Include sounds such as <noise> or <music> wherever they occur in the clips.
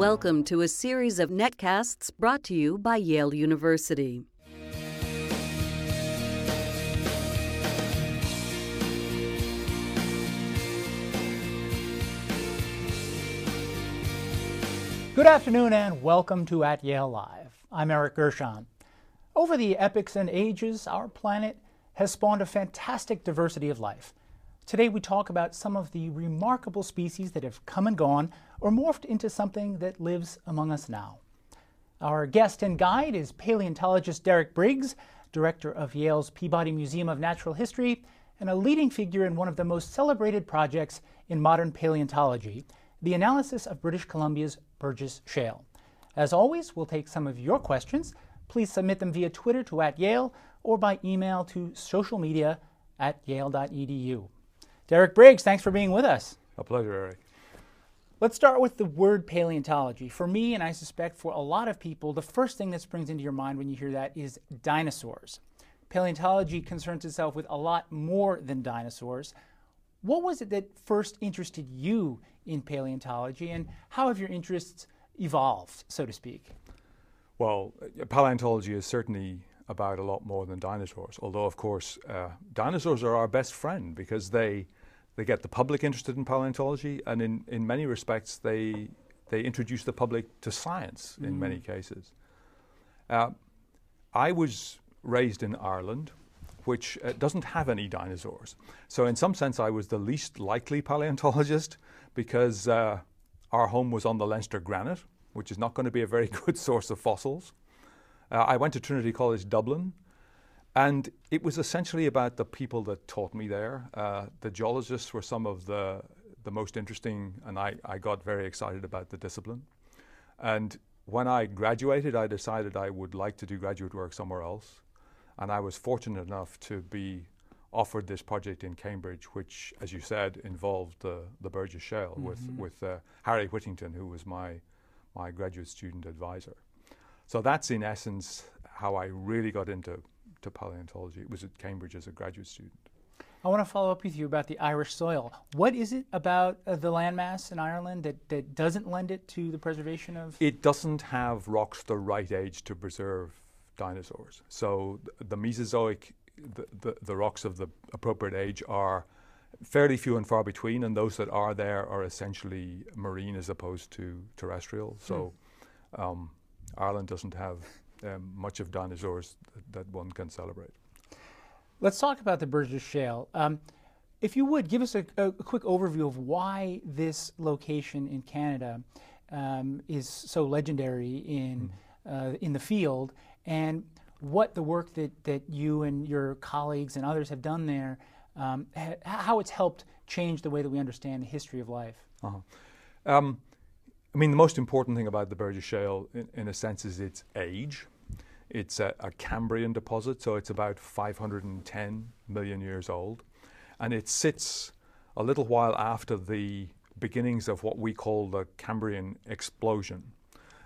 Welcome to a series of netcasts brought to you by Yale University. Good afternoon and welcome to At Yale Live. I'm Eric Gershon. Over the epochs and ages, our planet has spawned a fantastic diversity of life. Today we talk about some of the remarkable species that have come and gone or morphed into something that lives among us now. Our guest and guide is paleontologist Derek Briggs, director of Yale's Peabody Museum of Natural History and a leading figure in one of the most celebrated projects in modern paleontology, the analysis of British Columbia's Burgess Shale. As always, we'll take some of your questions. Please submit them via Twitter to at Yale or by email to social media at yale.edu. Derek Briggs, thanks for being with us. A pleasure, Eric. Let's start with the word paleontology. For me, and I suspect for a lot of people, the first thing that springs into your mind when you hear that is dinosaurs. Paleontology concerns itself with a lot more than dinosaurs. What was it that first interested you in paleontology, and how have your interests evolved, so to speak? Well, paleontology is certainly about a lot more than dinosaurs. Although, of course, uh, dinosaurs are our best friend because they they get the public interested in paleontology, and in, in many respects, they they introduce the public to science in many Mm. cases. Uh, I was raised in Ireland, which uh, doesn't have any dinosaurs. So, in some sense, I was the least likely paleontologist because uh, our home was on the Leinster Granite, which is not going to be a very <laughs> good source of fossils. Uh, I went to Trinity College Dublin, and it was essentially about the people that taught me there. Uh, the geologists were some of the, the most interesting, and I, I got very excited about the discipline. And when I graduated, I decided I would like to do graduate work somewhere else. And I was fortunate enough to be offered this project in Cambridge, which, as you said, involved the, the Burgess Shale with, with uh, Harry Whittington, who was my, my graduate student advisor. So that's in essence how I really got into to paleontology. It was at Cambridge as a graduate student. I want to follow up with you about the Irish soil. What is it about uh, the landmass in Ireland that, that doesn't lend it to the preservation of? It doesn't have rocks the right age to preserve dinosaurs. So the Mesozoic, the, the, the rocks of the appropriate age are fairly few and far between, and those that are there are essentially marine as opposed to terrestrial. So um, Ireland doesn't have um, much of dinosaurs that, that one can celebrate. Let's talk about the Burgess Shale. Um, if you would, give us a, a quick overview of why this location in Canada um, is so legendary in, uh, in the field and what the work that, that you and your colleagues and others have done there, um, ha- how it's helped change the way that we understand the history of life. Uh-huh. Um, I mean, the most important thing about the Burgess Shale, in, in a sense, is its age. It's a, a Cambrian deposit, so it's about 510 million years old. And it sits a little while after the beginnings of what we call the Cambrian explosion.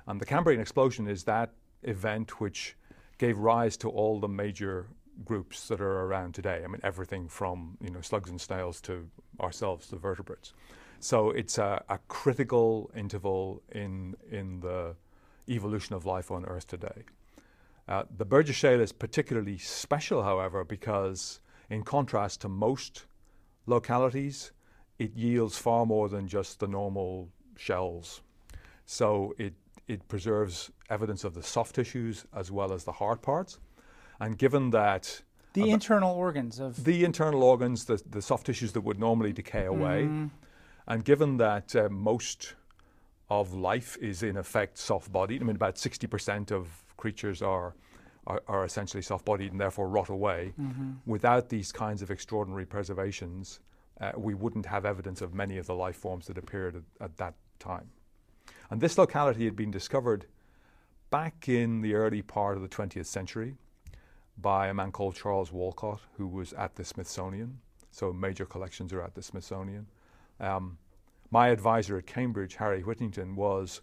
And the Cambrian explosion is that event which gave rise to all the major groups that are around today. I mean, everything from you know slugs and snails to ourselves, the vertebrates. So it's a, a critical interval in in the evolution of life on Earth today. Uh, the Burgess Shale is particularly special, however, because in contrast to most localities, it yields far more than just the normal shells. So it it preserves evidence of the soft tissues as well as the hard parts. And given that The internal organs of the internal organs, the, the soft tissues that would normally decay away, and given that uh, most of life is in effect soft bodied, I mean, about 60% of creatures are, are, are essentially soft bodied and therefore rot away, without these kinds of extraordinary preservations, uh, we wouldn't have evidence of many of the life forms that appeared at, at that time. And this locality had been discovered back in the early part of the 20th century by a man called Charles Walcott, who was at the Smithsonian. So major collections are at the Smithsonian. Um, my advisor at Cambridge, Harry Whittington, was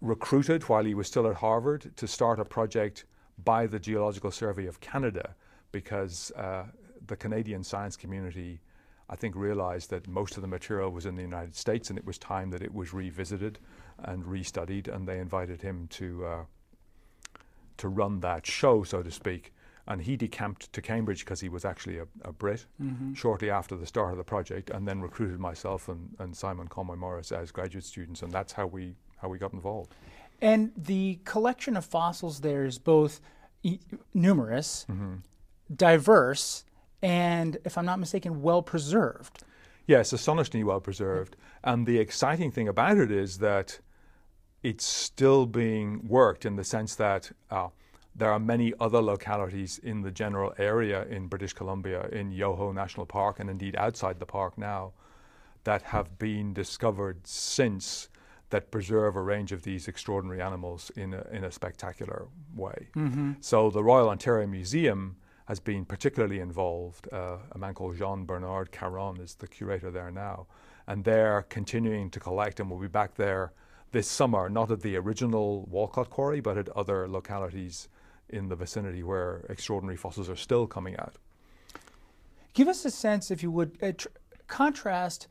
recruited while he was still at Harvard to start a project by the Geological Survey of Canada because uh, the Canadian science community I think, realized that most of the material was in the United States and it was time that it was revisited and restudied, and they invited him to, uh, to run that show, so to speak. And he decamped to Cambridge because he was actually a, a Brit Mm-hmm. shortly after the start of the project, and then recruited myself and, and Simon Conway Morris as graduate students, and that's how we, how we got involved. And the collection of fossils there is both e- numerous, diverse, and, if I'm not mistaken, well preserved. Yes, astonishingly well preserved. And the exciting thing about it is that it's still being worked in the sense that uh, there are many other localities in the general area in British Columbia, in Yoho National Park, and indeed outside the park now, that have been discovered since that preserve a range of these extraordinary animals in a, in a spectacular way. So the Royal Ontario Museum has been particularly involved. Uh, a man called Jean Bernard Caron is the curator there now, and they're continuing to collect, and we'll be back there this summer, not at the original Walcott Quarry, but at other localities in the vicinity where extraordinary fossils are still coming out. Give us a sense, if you would, uh, tr- contrast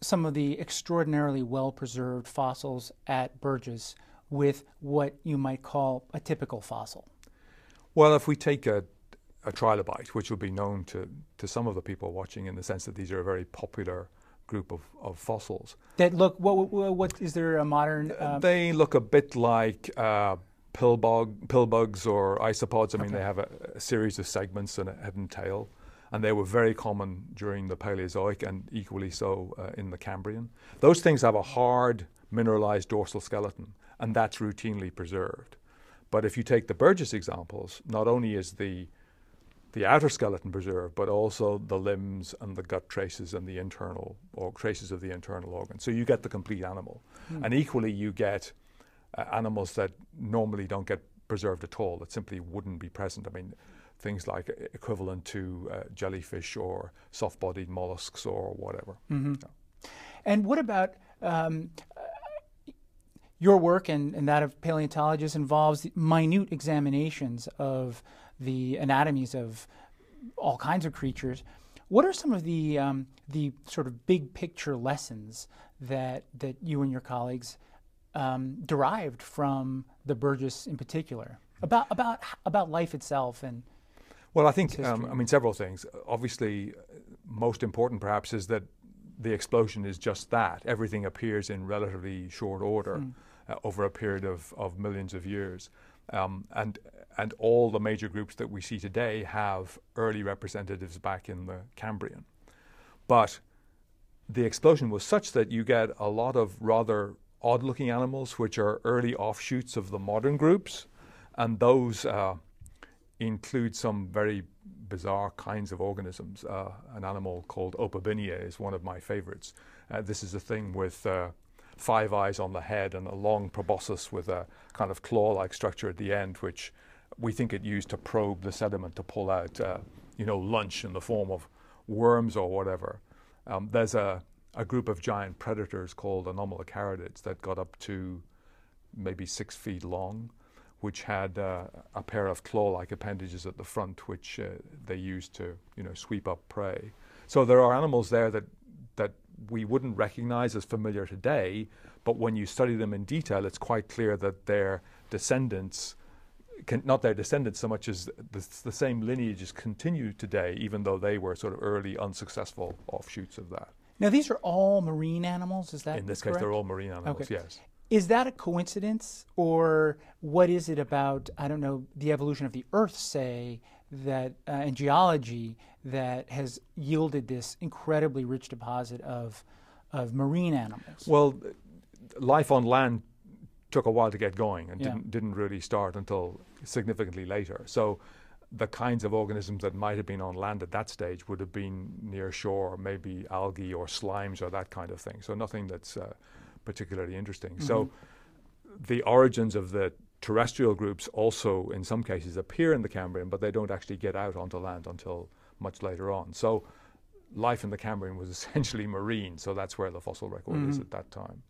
some of the extraordinarily well preserved fossils at Burgess with what you might call a typical fossil. Well, if we take a, a trilobite, which will be known to, to some of the people watching in the sense that these are a very popular group of, of fossils, That look, what, what, what is there a modern? Um, they look a bit like uh, pillbug, pillbugs or isopods. I mean, they have a, a series of segments and a head and tail. And they were very common during the Paleozoic and equally so uh, in the Cambrian. Those things have a hard mineralized dorsal skeleton, and that's routinely preserved. But if you take the Burgess examples, not only is the the outer skeleton preserved, but also the limbs and the gut traces and the internal or traces of the internal organs. So you get the complete animal, and equally you get uh, animals that normally don't get preserved at all that simply wouldn't be present. I mean, things like equivalent to uh, jellyfish or soft-bodied mollusks or whatever. Yeah. And what about um, your work and, and that of paleontologists involves minute examinations of the anatomies of all kinds of creatures. What are some of the um, the sort of big picture lessons that that you and your colleagues um, derived from the Burgess in particular about about about life itself and Well, I think, um. I mean, several things. Obviously, uh, most important perhaps is that the explosion is just that. Everything appears in relatively short order uh, over a period of, of millions of years. Um, and, and all the major groups that we see today have early representatives back in the Cambrian. But the explosion was such that you get a lot of rather odd looking animals, which are early offshoots of the modern groups. And those uh, include some very bizarre kinds of organisms. Uh, an animal called Opabinia is one of my favorites. Uh, this is a thing with uh, five eyes on the head and a long proboscis with a kind of claw like structure at the end, which we think it used to probe the sediment to pull out, uh, you know, lunch in the form of worms or whatever. Um, there's a, a group of giant predators called anomalocaridids that got up to maybe six feet long, which had uh, a pair of claw-like appendages at the front, which uh, they used to, you know, sweep up prey. So there are animals there that that we wouldn't recognize as familiar today, but when you study them in detail, it's quite clear that their descendants, can, not their descendants so much as the, the same lineages continue today, even though they were sort of early unsuccessful offshoots of that. now these are all marine animals. Is that In this correct? case, they're all marine animals, Okay. yes. Is that a coincidence, or what is it about? I don't know the evolution of the Earth, say that, uh, and geology that has yielded this incredibly rich deposit of of marine animals. Well, life on land took a while to get going and Yeah. didn't, didn't really start until significantly later. So the kinds of organisms that might have been on land at that stage would have been near shore, maybe algae or slimes or that kind of thing. So nothing that's uh, particularly interesting. So the origins of the terrestrial groups also, in some cases, appear in the Cambrian, but they don't actually get out onto land until much later on. So life in the Cambrian was <laughs> essentially marine, so that's where the fossil record is at that time.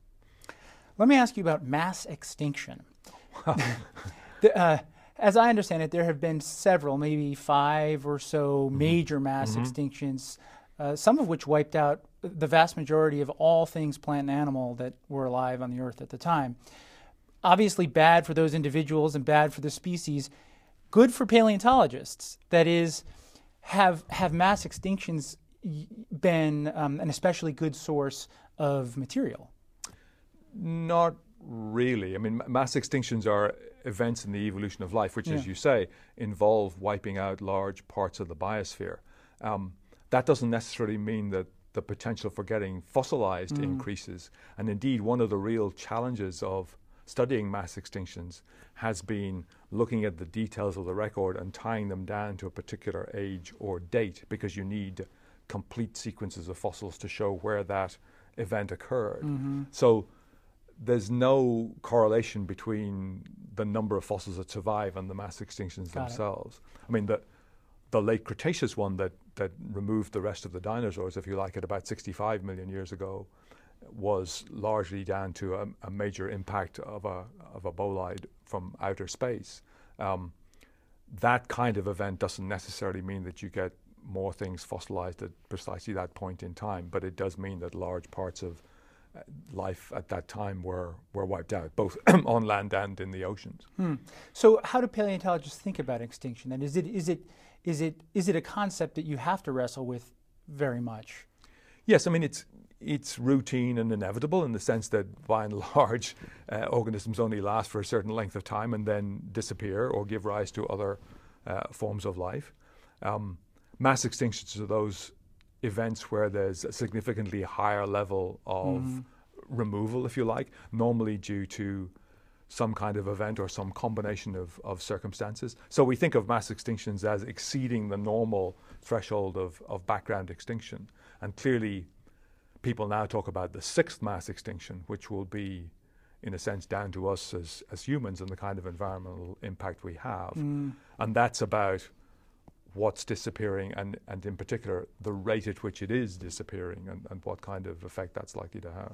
Let me ask you about mass extinction. <laughs> The, uh, as I understand it, there have been several, maybe five or so Mm-hmm. major mass extinctions uh, some of which wiped out the vast majority of all things plant and animal that were alive on the earth at the time. Obviously, bad for those individuals and bad for the species. Good for paleontologists. That is, have have mass extinctions been um, an especially good source of material? Not really. I mean, mass extinctions are events in the evolution of life, which, yeah. as you say, involve wiping out large parts of the biosphere. Um, that doesn't necessarily mean that the potential for getting fossilized mm. increases. And indeed, one of the real challenges of studying mass extinctions has been looking at the details of the record and tying them down to a particular age or date because you need complete sequences of fossils to show where that event occurred. Mm-hmm. So there's no correlation between the number of fossils that survive and the mass extinctions Got themselves. It. I mean, the, the late Cretaceous one that, that removed the rest of the dinosaurs, if you like, at about 65 million years ago, was largely down to a, a major impact of a, of a bolide from outer space. Um, that kind of event doesn't necessarily mean that you get more things fossilized at precisely that point in time, but it does mean that large parts of uh, life at that time were, were wiped out, both <clears throat> on land and in the oceans. Hmm. So, how do paleontologists think about extinction? And is it, is, it, is, it, is it a concept that you have to wrestle with very much? Yes, I mean, it's, it's routine and inevitable in the sense that by and <laughs> large, uh, organisms only last for a certain length of time and then disappear or give rise to other uh, forms of life. Um, mass extinctions are those events where there's a significantly higher level of mm. removal, if you like, normally due to some kind of event or some combination of, of circumstances. So we think of mass extinctions as exceeding the normal threshold of, of background extinction. And clearly, people now talk about the sixth mass extinction, which will be, in a sense, down to us as, as humans and the kind of environmental impact we have. Mm. And that's about what's disappearing and, and in particular the rate at which it is disappearing and, and what kind of effect that's likely to have.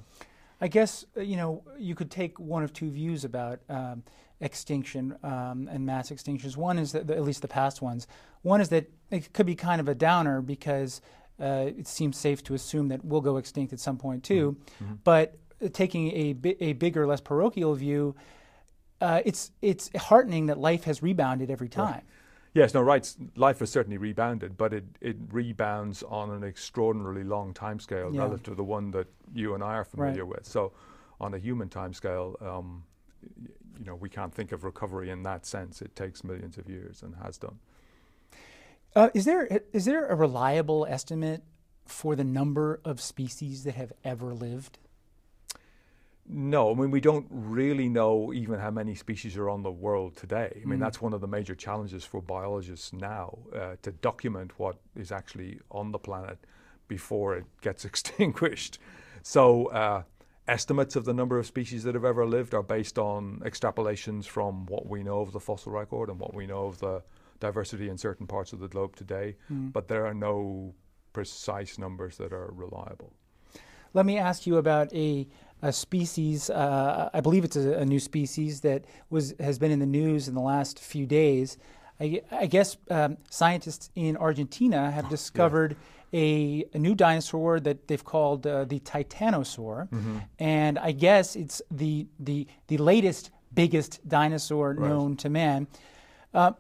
I guess uh, you know you could take one of two views about um, extinction um, and mass extinctions. One is that at least the past ones. One is that it could be kind of a downer because uh, it seems safe to assume that we'll go extinct at some point too. Mm-hmm. mm-hmm. But uh, taking a bi- a bigger, less parochial view, uh, it's it's heartening that life has rebounded every time. Right. Yes, no, right. Life has certainly rebounded, but it, it rebounds on an extraordinarily long timescale yeah. relative to the one that you and I are familiar right. with. So, on a human timescale, um, you know, we can't think of recovery in that sense. It takes millions of years and has done. Uh, is there is there a reliable estimate for the number of species that have ever lived? No, I mean, we don't really know even how many species are on the world today. I mean, mm. that's one of the major challenges for biologists now uh, to document what is actually on the planet before it gets <laughs> extinguished. So, uh, estimates of the number of species that have ever lived are based on extrapolations from what we know of the fossil record and what we know of the diversity in certain parts of the globe today. Mm. But there are no precise numbers that are reliable. Let me ask you about a a species. Uh, I believe it's a, a, new species that was has been in the news in the last few days. I, I guess um, scientists in Argentina have discovered yeah. a, a, new dinosaur that they've called uh, the Titanosaur, mm-hmm. and I guess it's the the the latest biggest dinosaur right. known to man. Uh,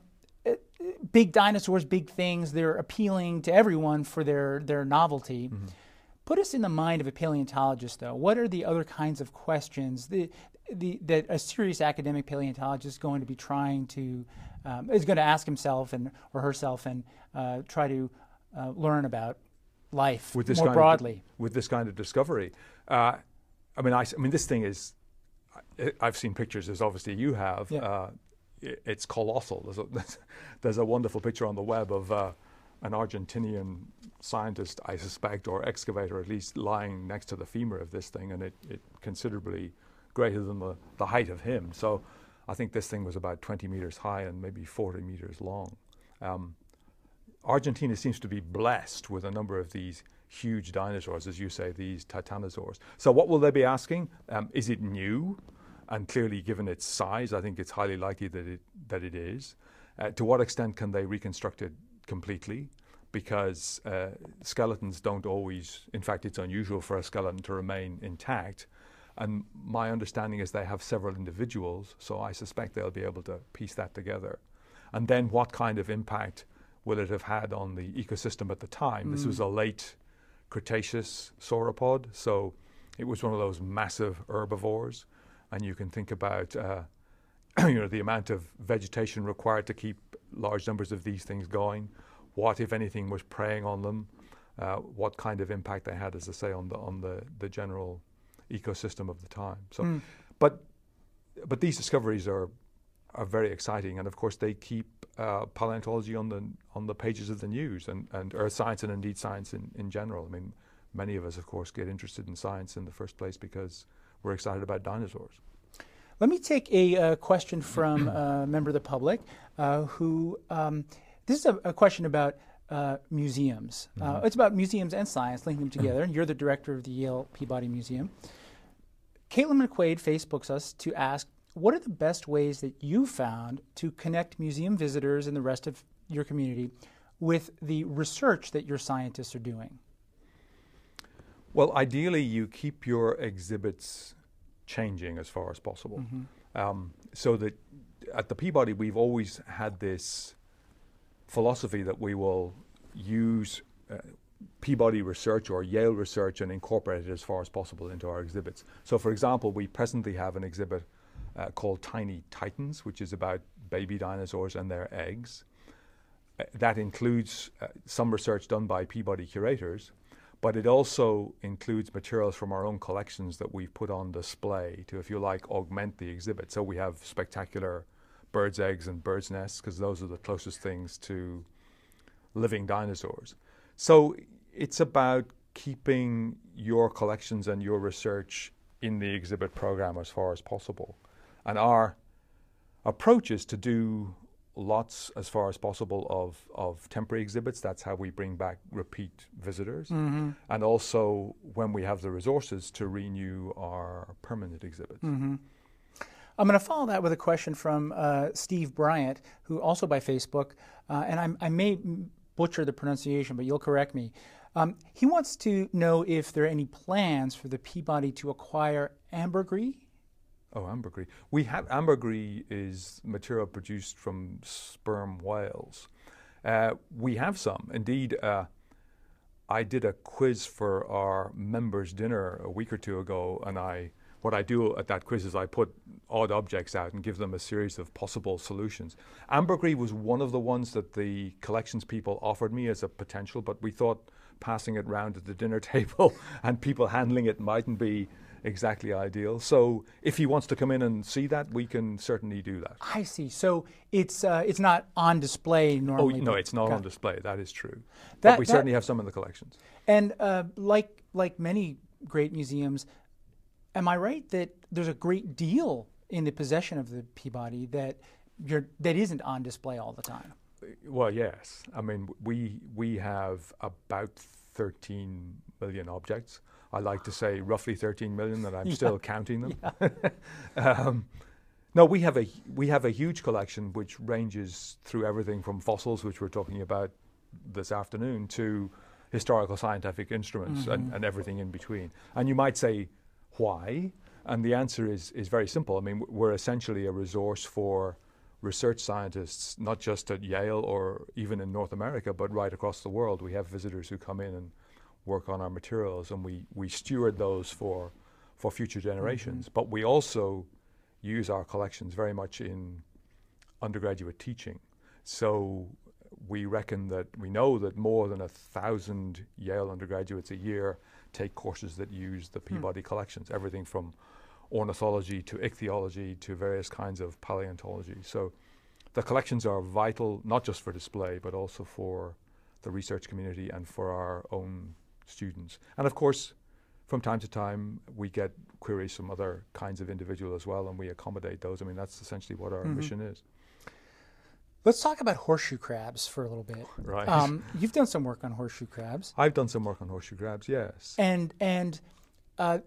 big dinosaurs, big things. They're appealing to everyone for their their novelty. Mm-hmm. Put us in the mind of a paleontologist, though. What are the other kinds of questions the, the, that a serious academic paleontologist is going to be trying to um, is going to ask himself and or herself and uh, try to uh, learn about life with this more broadly of, with this kind of discovery? Uh, I mean, I, I, mean, this thing is. I've seen pictures, as obviously you have. Yeah. Uh, it's colossal. There's a, <laughs> there's a wonderful picture on the web of uh, an Argentinian scientist, I suspect, or excavator at least, lying next to the femur of this thing, and it, it considerably greater than the, the height of him. So I think this thing was about 20 meters high and maybe 40 meters long. Um, Argentina seems to be blessed with a number of these huge dinosaurs, as you say, these titanosaurs. So what will they be asking? Um, is it new? And clearly, given its size, I think it's highly likely that it, that it is. Uh, to what extent can they reconstruct it completely. because uh, skeletons don't always, in fact, it's unusual for a skeleton to remain intact. And my understanding is they have several individuals, so I suspect they'll be able to piece that together. And then what kind of impact will it have had on the ecosystem at the time? Mm. This was a late Cretaceous sauropod, so it was one of those massive herbivores. And you can think about uh, <clears throat> you know, the amount of vegetation required to keep large numbers of these things going. What, if anything, was preying on them? Uh, what kind of impact they had, as I say, on the on the, the general ecosystem of the time. So, mm. but but these discoveries are are very exciting, and of course they keep uh, paleontology on the on the pages of the news and, and earth science and indeed science in, in general. I mean, many of us, of course, get interested in science in the first place because we're excited about dinosaurs. Let me take a uh, question from a member of the public uh, who um, this is a, a question about uh, museums. Uh, mm-hmm. it's about museums and science, linking them together. And you're the director of the Yale Peabody Museum. Caitlin McQuaid Facebooks us to ask, what are the best ways that you found to connect museum visitors and the rest of your community with the research that your scientists are doing? Well, ideally, you keep your exhibits changing as far as possible. Mm-hmm. Um, so that at the Peabody, we've always had this philosophy that we will use uh, Peabody research or Yale research and incorporate it as far as possible into our exhibits. So, for example, we presently have an exhibit uh, called Tiny Titans, which is about baby dinosaurs and their eggs. Uh, that includes uh, some research done by Peabody curators, but it also includes materials from our own collections that we've put on display to, if you like, augment the exhibit. So we have spectacular birds' eggs and birds' nests because those are the closest things to living dinosaurs. So it's about keeping your collections and your research in the exhibit program as far as possible. And our approach is to do lots as far as possible of, of temporary exhibits. That's how we bring back repeat visitors. Mm-hmm. And also, when we have the resources, to renew our permanent exhibits. Mm-hmm. I'm going to follow that with a question from uh, Steve Bryant, who also by Facebook, uh, and I'm, i may butcher the pronunciation, but you'll correct me. Um, he wants to know if there are any plans for the Peabody to acquire ambergris Oh, ambergris. We have ambergris is material produced from sperm whales. Uh, we have some. Indeed, uh, I did a quiz for our members' dinner a week or two ago, and I what I do at that quiz is I put odd objects out and give them a series of possible solutions. Ambergris was one of the ones that the collections people offered me as a potential, but we thought passing it round at the dinner <laughs> table and people handling it mightn't be exactly ideal. So if he wants to come in and see that, we can certainly do that. I see. So it's uh, it's not on display normally. Oh no, it's not on display. That is true. That, but we that, certainly have some in the collections. And uh, like like many great museums, am I right that there's a great deal in the possession of the Peabody that that isn't on display all the time? Well, yes. I mean, we we have about 13 million objects. I like to say roughly 13 million, and I'm <laughs> yeah. still counting them. Yeah. <laughs> um, no, we have a we have a huge collection which ranges through everything from fossils, which we're talking about this afternoon, to historical scientific instruments mm-hmm. and, and everything in between. And you might say, why? And the answer is is very simple. I mean, we're essentially a resource for research scientists, not just at Yale or even in North America, but right across the world. We have visitors who come in and work on our materials, and we, we steward those for, for future generations. Mm-hmm. But we also use our collections very much in undergraduate teaching. So we reckon that we know that more than a thousand Yale undergraduates a year take courses that use the hmm. Peabody mm. collections, everything from ornithology to ichthyology to various kinds of paleontology. So the collections are vital, not just for display, but also for the research community and for our own students. And of course, from time to time, we get queries from other kinds of individual as well, and we accommodate those. I mean, that's essentially what our mm-hmm. mission is. Let's talk about horseshoe crabs for a little bit. <laughs> Right. Um, you've done some work on horseshoe crabs. I've done some work on horseshoe crabs. Yes. And and uh,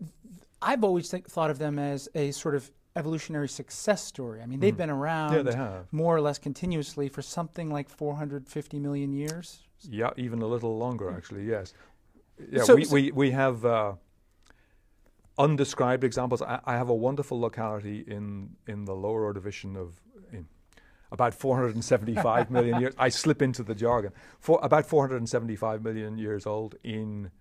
I've always think, thought of them as a sort of evolutionary success story. I mean, they've mm. been around yeah, they have. more or less continuously for something like 450 million years. Yeah, even a little longer, actually. Yes. Yeah, So- we, we we have uh, undescribed examples. I, I have a wonderful locality in in the lower Ordovician of in about 475 million years. I slip into the jargon. For about 475 million years old in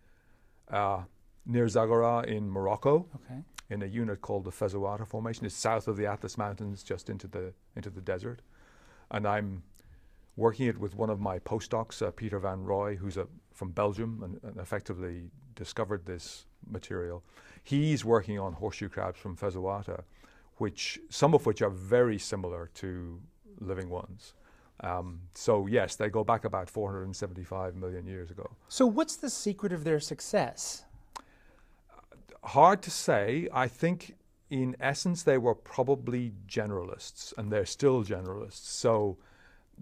uh, near Zagora in Morocco Okay. in a unit called the Fezouata Formation. It's south of the Atlas Mountains, just into the into the desert, and I'm working it with one of my postdocs, uh, Peter Van Roy, who's a, from Belgium and, and effectively discovered this material. He's working on horseshoe crabs from Fezouata, which some of which are very similar to living ones. Um, so yes, they go back about 475 million years ago. So, what's the secret of their success? hard to say. I think in essence they were probably generalists, and they're still generalists. So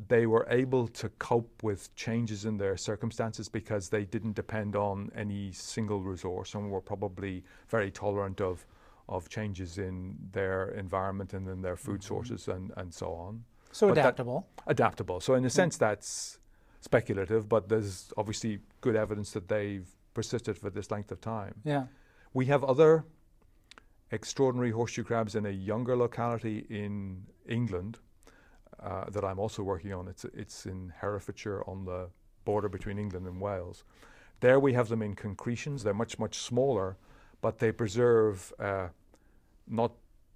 they were able to cope with changes in their circumstances because they didn't depend on any single resource and were probably very tolerant of of changes in their environment and in their food mm-hmm. sources and, and so on. So But that- adaptable. Adaptable. So in a mm. sense that's speculative, but there's obviously good evidence that they've persisted for this length of time. yeah. We have other extraordinary horseshoe crabs in a younger locality in England uh, that I'm also working on. It's, it's in Herefordshire on the border between England and Wales. There we have them in concretions. They're much, much smaller, but they preserve uh, not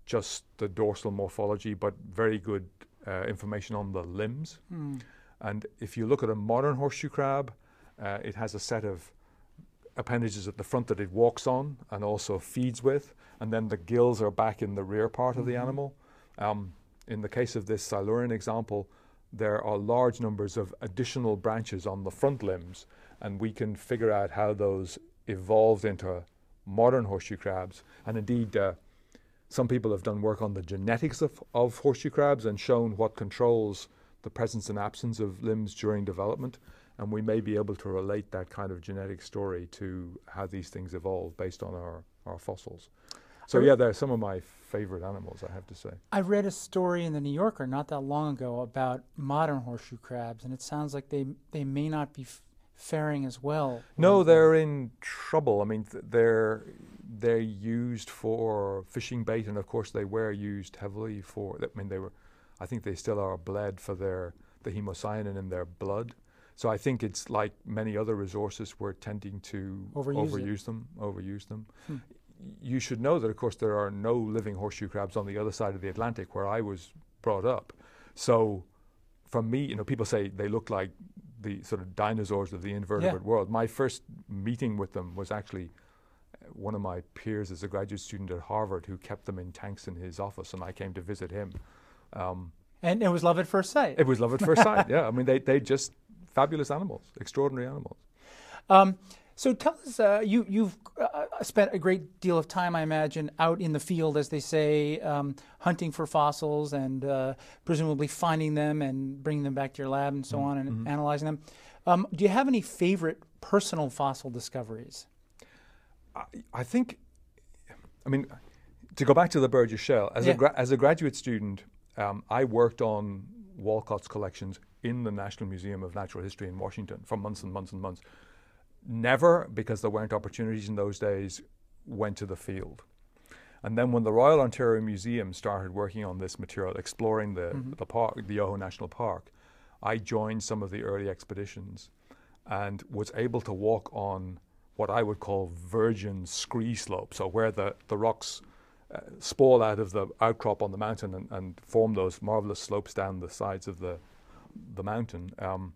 just the dorsal morphology, but very good uh, information on the limbs. Hmm. And if you look at a modern horseshoe crab, uh, it has a set of appendages at the front that it walks on and also feeds with, and then the gills are back in the rear part of the animal. Um, in the case of this Silurian example, there are large numbers of additional branches on the front limbs, and we can figure out how those evolved into modern horseshoe crabs. And indeed, uh, some people have done work on the genetics of, of horseshoe crabs and shown what controls the presence and absence of limbs during development. And we may be able to relate that kind of genetic story to how these things evolve based on our, our fossils. So, yeah, they're some of my favorite animals, I have to say. I read a story in the New Yorker not that long ago about modern horseshoe crabs, and it sounds like they they may not be f- faring as well. No, they're in trouble. I mean, th- they're they're used for fishing bait, and of course, they were used heavily for. I mean, they were. I think they still are bled for their the hemocyanin in their blood. So I think it's like many other resources, we're tending to Overuse overuse them. Overuse them. Hmm. You should know that, of course, there are no living horseshoe crabs on the other side of the Atlantic where I was brought up. So, for me, you know, people say they look like the sort of dinosaurs of the invertebrate world. My first meeting with them was actually uh, one of my peers as a graduate student at Harvard who kept them in tanks in his office, and I came to visit him. Um, and it was love at first sight. it was love at first sight. <laughs> Yeah, I mean, they they just fabulous animals, extraordinary animals. Um, so tell us, uh, you, you've uh, spent a great deal of time, I imagine, out in the field, as they say, um, hunting for fossils and uh, presumably finding them and bringing them back to your lab and so on and analyzing them. Um, do you have any favorite personal fossil discoveries? I, I think, I mean, to go back to the Burgess Shale, as, Yeah. a, gra- as a graduate student, um, I worked on Walcott's collections in the National Museum of Natural History in Washington for months and months and months. Never, because there weren't opportunities in those days, went to the field. And then when the Royal Ontario Museum started working on this material, exploring the, the park, the Yoho National Park, I joined some of the early expeditions and was able to walk on what I would call virgin scree slope, so where the, the rocks uh, sprawl out of the outcrop on the mountain and, and form those marvelous slopes down the sides of the, the mountain. Um,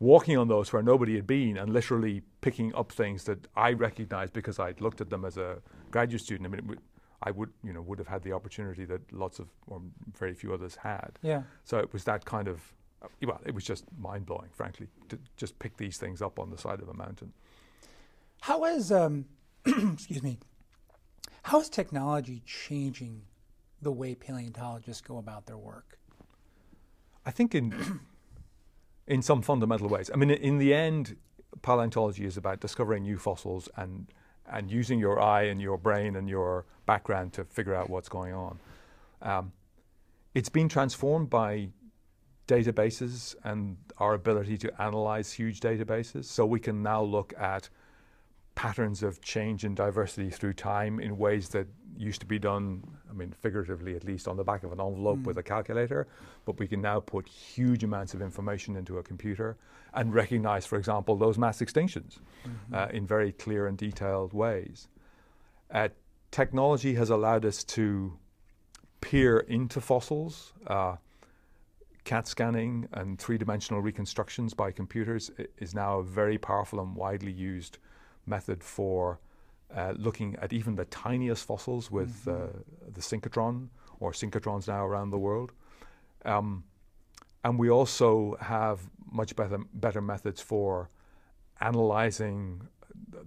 walking on those where nobody had been and literally picking up things that I recognized because I'd looked at them as a graduate student. I mean, it would, I would, you know, would have had the opportunity that lots of, or very few others had. Yeah. So it was that kind of, uh, well, it was just mind blowing, frankly, to just pick these things up on the side of a mountain. How is, um, <clears throat> excuse me, how is technology changing the way paleontologists go about their work? I think in in some fundamental ways. I mean, in the end, paleontology is about discovering new fossils and and using your eye and your brain and your background to figure out what's going on. Um, it's been transformed by databases and our ability to analyze huge databases. So we can now look at patterns of change and diversity through time in ways that used to be done, I mean, figuratively at least, on the back of an envelope mm. with a calculator. But we can now put huge amounts of information into a computer and recognize, for example, those mass extinctions mm-hmm. uh, in very clear and detailed ways. Uh, technology has allowed us to peer into fossils. Uh, CAT scanning and three dimensional reconstructions by computers is now a very powerful and widely used method for uh, looking at even the tiniest fossils with mm-hmm. uh, the synchrotron or synchrotrons now around the world. Um, and we also have much better, better methods for analyzing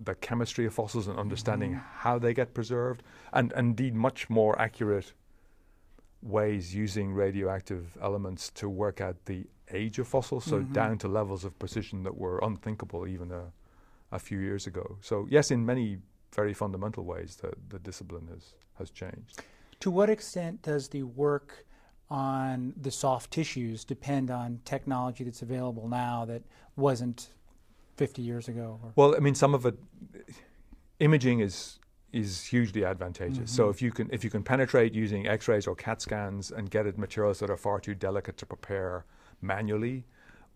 the chemistry of fossils and understanding mm-hmm. how they get preserved, and, and indeed much more accurate ways using radioactive elements to work out the age of fossils, so mm-hmm. down to levels of precision that were unthinkable even a, a few years ago. So yes, in many very fundamental ways, the, the discipline has, has changed. To what extent does the work on the soft tissues depend on technology that's available now that wasn't 50 years ago? Or? Well, I mean, some of it, imaging is is hugely advantageous. Mm-hmm. So if you can if you can penetrate using X-rays or CAT scans and get at materials that are far too delicate to prepare manually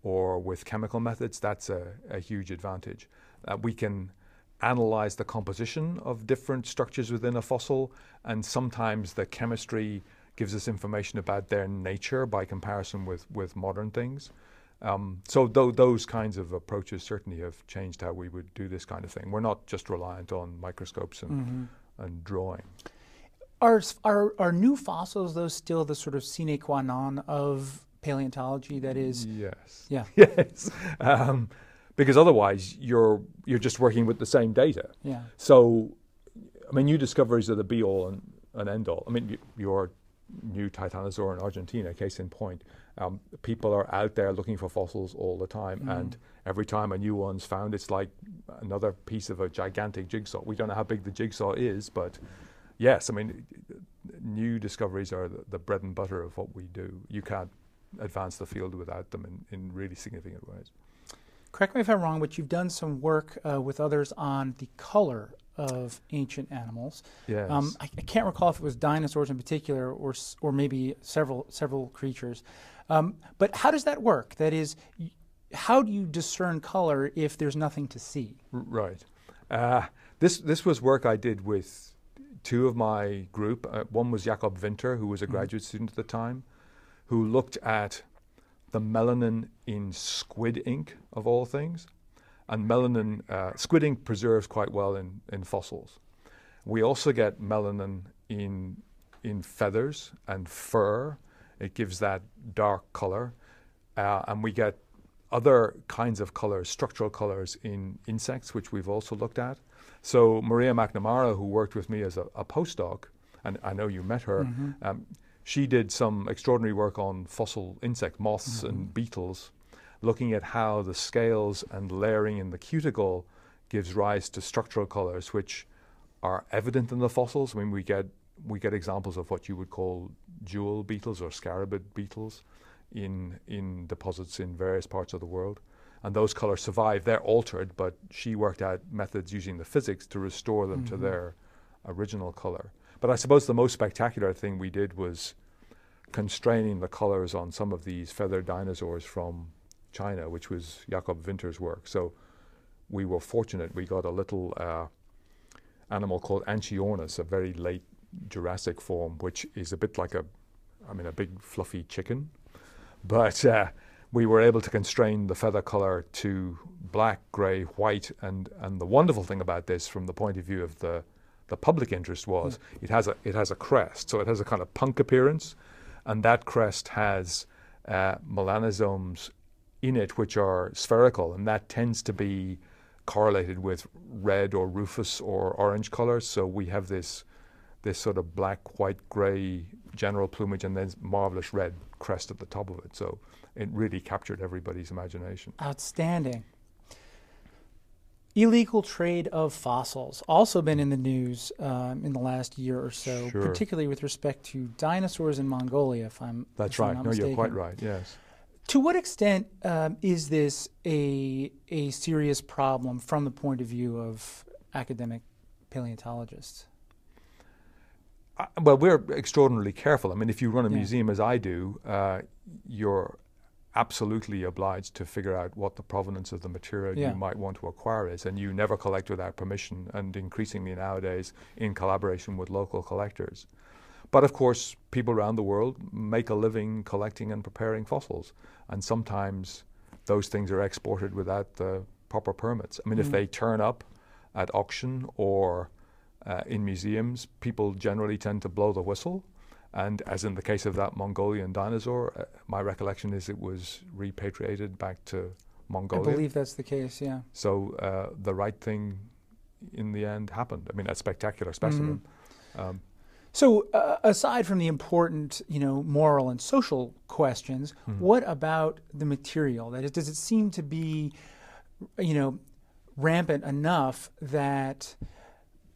or with chemical methods, that's a, a huge advantage. Uh, we can analyze the composition of different structures within a fossil, and sometimes the chemistry gives us information about their nature by comparison with, with modern things. Um, so th- those kinds of approaches certainly have changed how we would do this kind of thing. We're not just reliant on microscopes and, mm-hmm. and drawing. Are, are, are new fossils, though, still the sort of sine qua non of paleontology? That is, yes, yeah, <laughs> yes. Um, because otherwise you're you're just working with the same data. Yeah. So, I mean, new discoveries are the be all and, and end all. I mean, your new Titanosaur in Argentina, case in point. Um, people are out there looking for fossils all the time, mm. and every time a new one's found, it's like another piece of a gigantic jigsaw. We don't know how big the jigsaw is, but yes, I mean, new discoveries are the, the bread and butter of what we do. You can't advance the field without them in, in really significant ways correct me if I'm wrong, but you've done some work uh, with others on the color of ancient animals. Yes. Um, I, I, can't recall if it was dinosaurs in particular, or or maybe several several creatures. Um, but how does that work? That is, how do you discern color if there's nothing to see? Right. Uh, this this was work I did with two of my group. Uh, one was Jakob Vinther, who was a mm-hmm. graduate student at the time, who looked at the melanin in squid ink, of all things. And melanin, uh, squid ink preserves quite well in, in fossils. We also get melanin in, in feathers and fur. It gives that dark color. Uh, and we get other kinds of colors, structural colors in insects, which we've also looked at. So Maria McNamara, who worked with me as a, a postdoc, and I know you met her, mm-hmm. um, she did some extraordinary work on fossil insect moths mm-hmm. and beetles, looking at how the scales and layering in the cuticle gives rise to structural colors which are evident in the fossils. I mean, we get we get examples of what you would call jewel beetles or scarabid beetles in in deposits in various parts of the world. And those colors survive. They're altered, but she worked out methods using the physics to restore them mm-hmm. to their original color. But I suppose the most spectacular thing we did was constraining the colors on some of these feathered dinosaurs from China, which was Jakob Vinther's work. So we were fortunate. We got a little uh, animal called Anchiornis, a very late Jurassic form, which is a bit like a, I mean, a big fluffy chicken. But uh, we were able to constrain the feather color to black, gray, white, and and the wonderful thing about this, from the point of view of the the public interest was mm. it has a it has a crest, so it has a kind of punk appearance, and that crest has uh, melanosomes in it which are spherical, and that tends to be correlated with red or rufous or orange colors. So we have this this sort of black, white, grey general plumage, and then marvelous red crest at the top of it. So it really captured everybody's imagination. Outstanding. Illegal trade of fossils also been in the news um, in the last year or so, sure. particularly with respect to dinosaurs in Mongolia. If I'm that's if right. I'm no, mistaken. you're quite right. Yes. To what extent um, is this a, a serious problem from the point of view of academic paleontologists? Uh, well, we're extraordinarily careful. I mean, if you run a Yeah. museum as I do, uh, you're absolutely obliged to figure out what the provenance of the material Yeah. you might want to acquire is, and you never collect without permission, and increasingly nowadays in collaboration with local collectors. But of course, people around the world make a living collecting and preparing fossils, and sometimes those things are exported without the proper permits. I mean, if Mm. they turn up at auction or uh, in museums, people generally tend to blow the whistle. And as in the case of that Mongolian dinosaur, uh, my recollection is it was repatriated back to Mongolia. I believe that's the case, yeah. So uh, the right thing in the end happened. I mean, a spectacular specimen. Um, So, uh, aside from the important, you know, moral and social questions, what about the material? That is, does it seem to be, you know, rampant enough that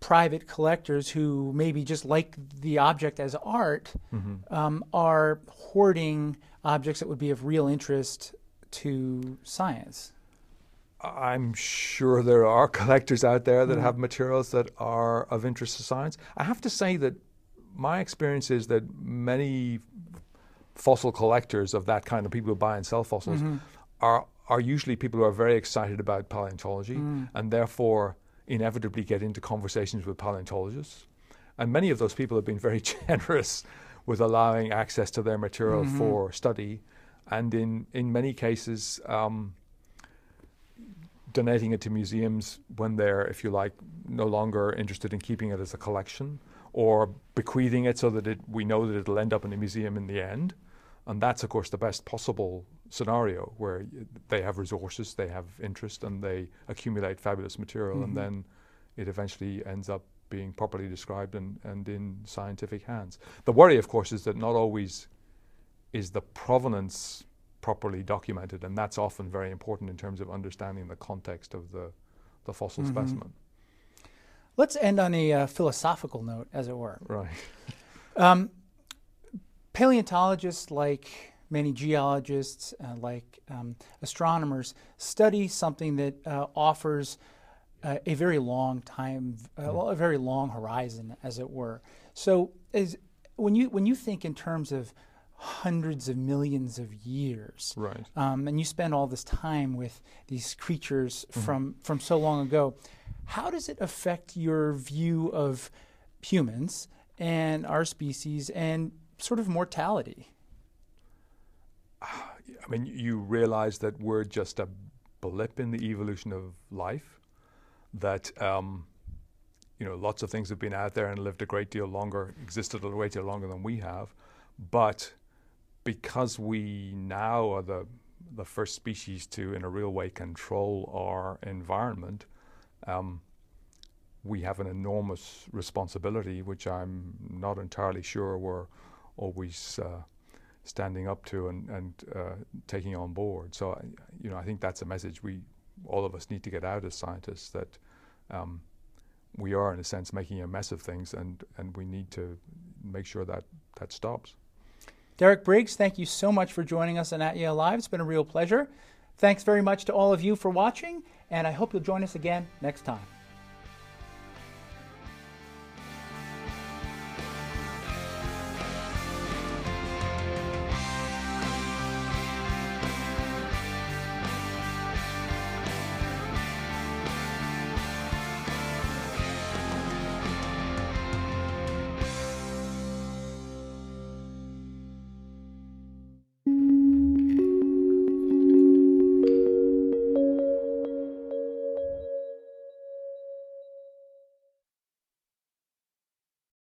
private collectors who maybe just like the object as art mm-hmm. um, are hoarding objects that would be of real interest to science? I'm sure there are collectors out there that mm-hmm. have materials that are of interest to science. I have to say that my experience is that many fossil collectors of that kind of people who buy and sell fossils mm-hmm. are are usually people who are very excited about paleontology mm. and therefore inevitably get into conversations with paleontologists. And many of those people have been very <laughs> generous with allowing access to their material for study, and in in many cases. Um, donating it to museums when they're, if you like, no longer interested in keeping it as a collection, or bequeathing it so that it, we know that it'll end up in a museum in the end. And that's, of course, the best possible scenario where they have resources, they have interest, and they accumulate fabulous material, and mm-hmm. then it eventually ends up being properly described and, and in scientific hands. The worry, of course, is that not always is the provenance properly documented, and that's often very important in terms of understanding the context of the, the fossil mm-hmm. specimen. Let's end on a uh, philosophical note, as it were. Right. Um, paleontologists, like many geologists, uh, like um, astronomers, study something that uh, offers uh, a very long time, uh, well, a very long horizon, as it were. So, is, when you when you think in terms of hundreds of millions of years, Right. um, and you spend all this time with these creatures from from so long ago, how does it affect your view of humans and our species and sort of mortality? I mean, you realize that we're just a blip in the evolution of life. That um, you know, lots of things have been out there and lived a great deal longer, existed a great deal longer than we have, but because we now are the the first species to, in a real way, control our environment, um, we have an enormous responsibility, which I'm not entirely sure we're always uh, standing up to and, and uh, taking on board. So, you know, I think that's a message we, all of us, need to get out as scientists that um, we are, in a sense, making a mess of things, and, and we need to make sure that that stops. Derek Briggs, thank you so much for joining us on At Yale Live. It's been a real pleasure. Thanks very much to all of you for watching, and I hope you'll join us again next time.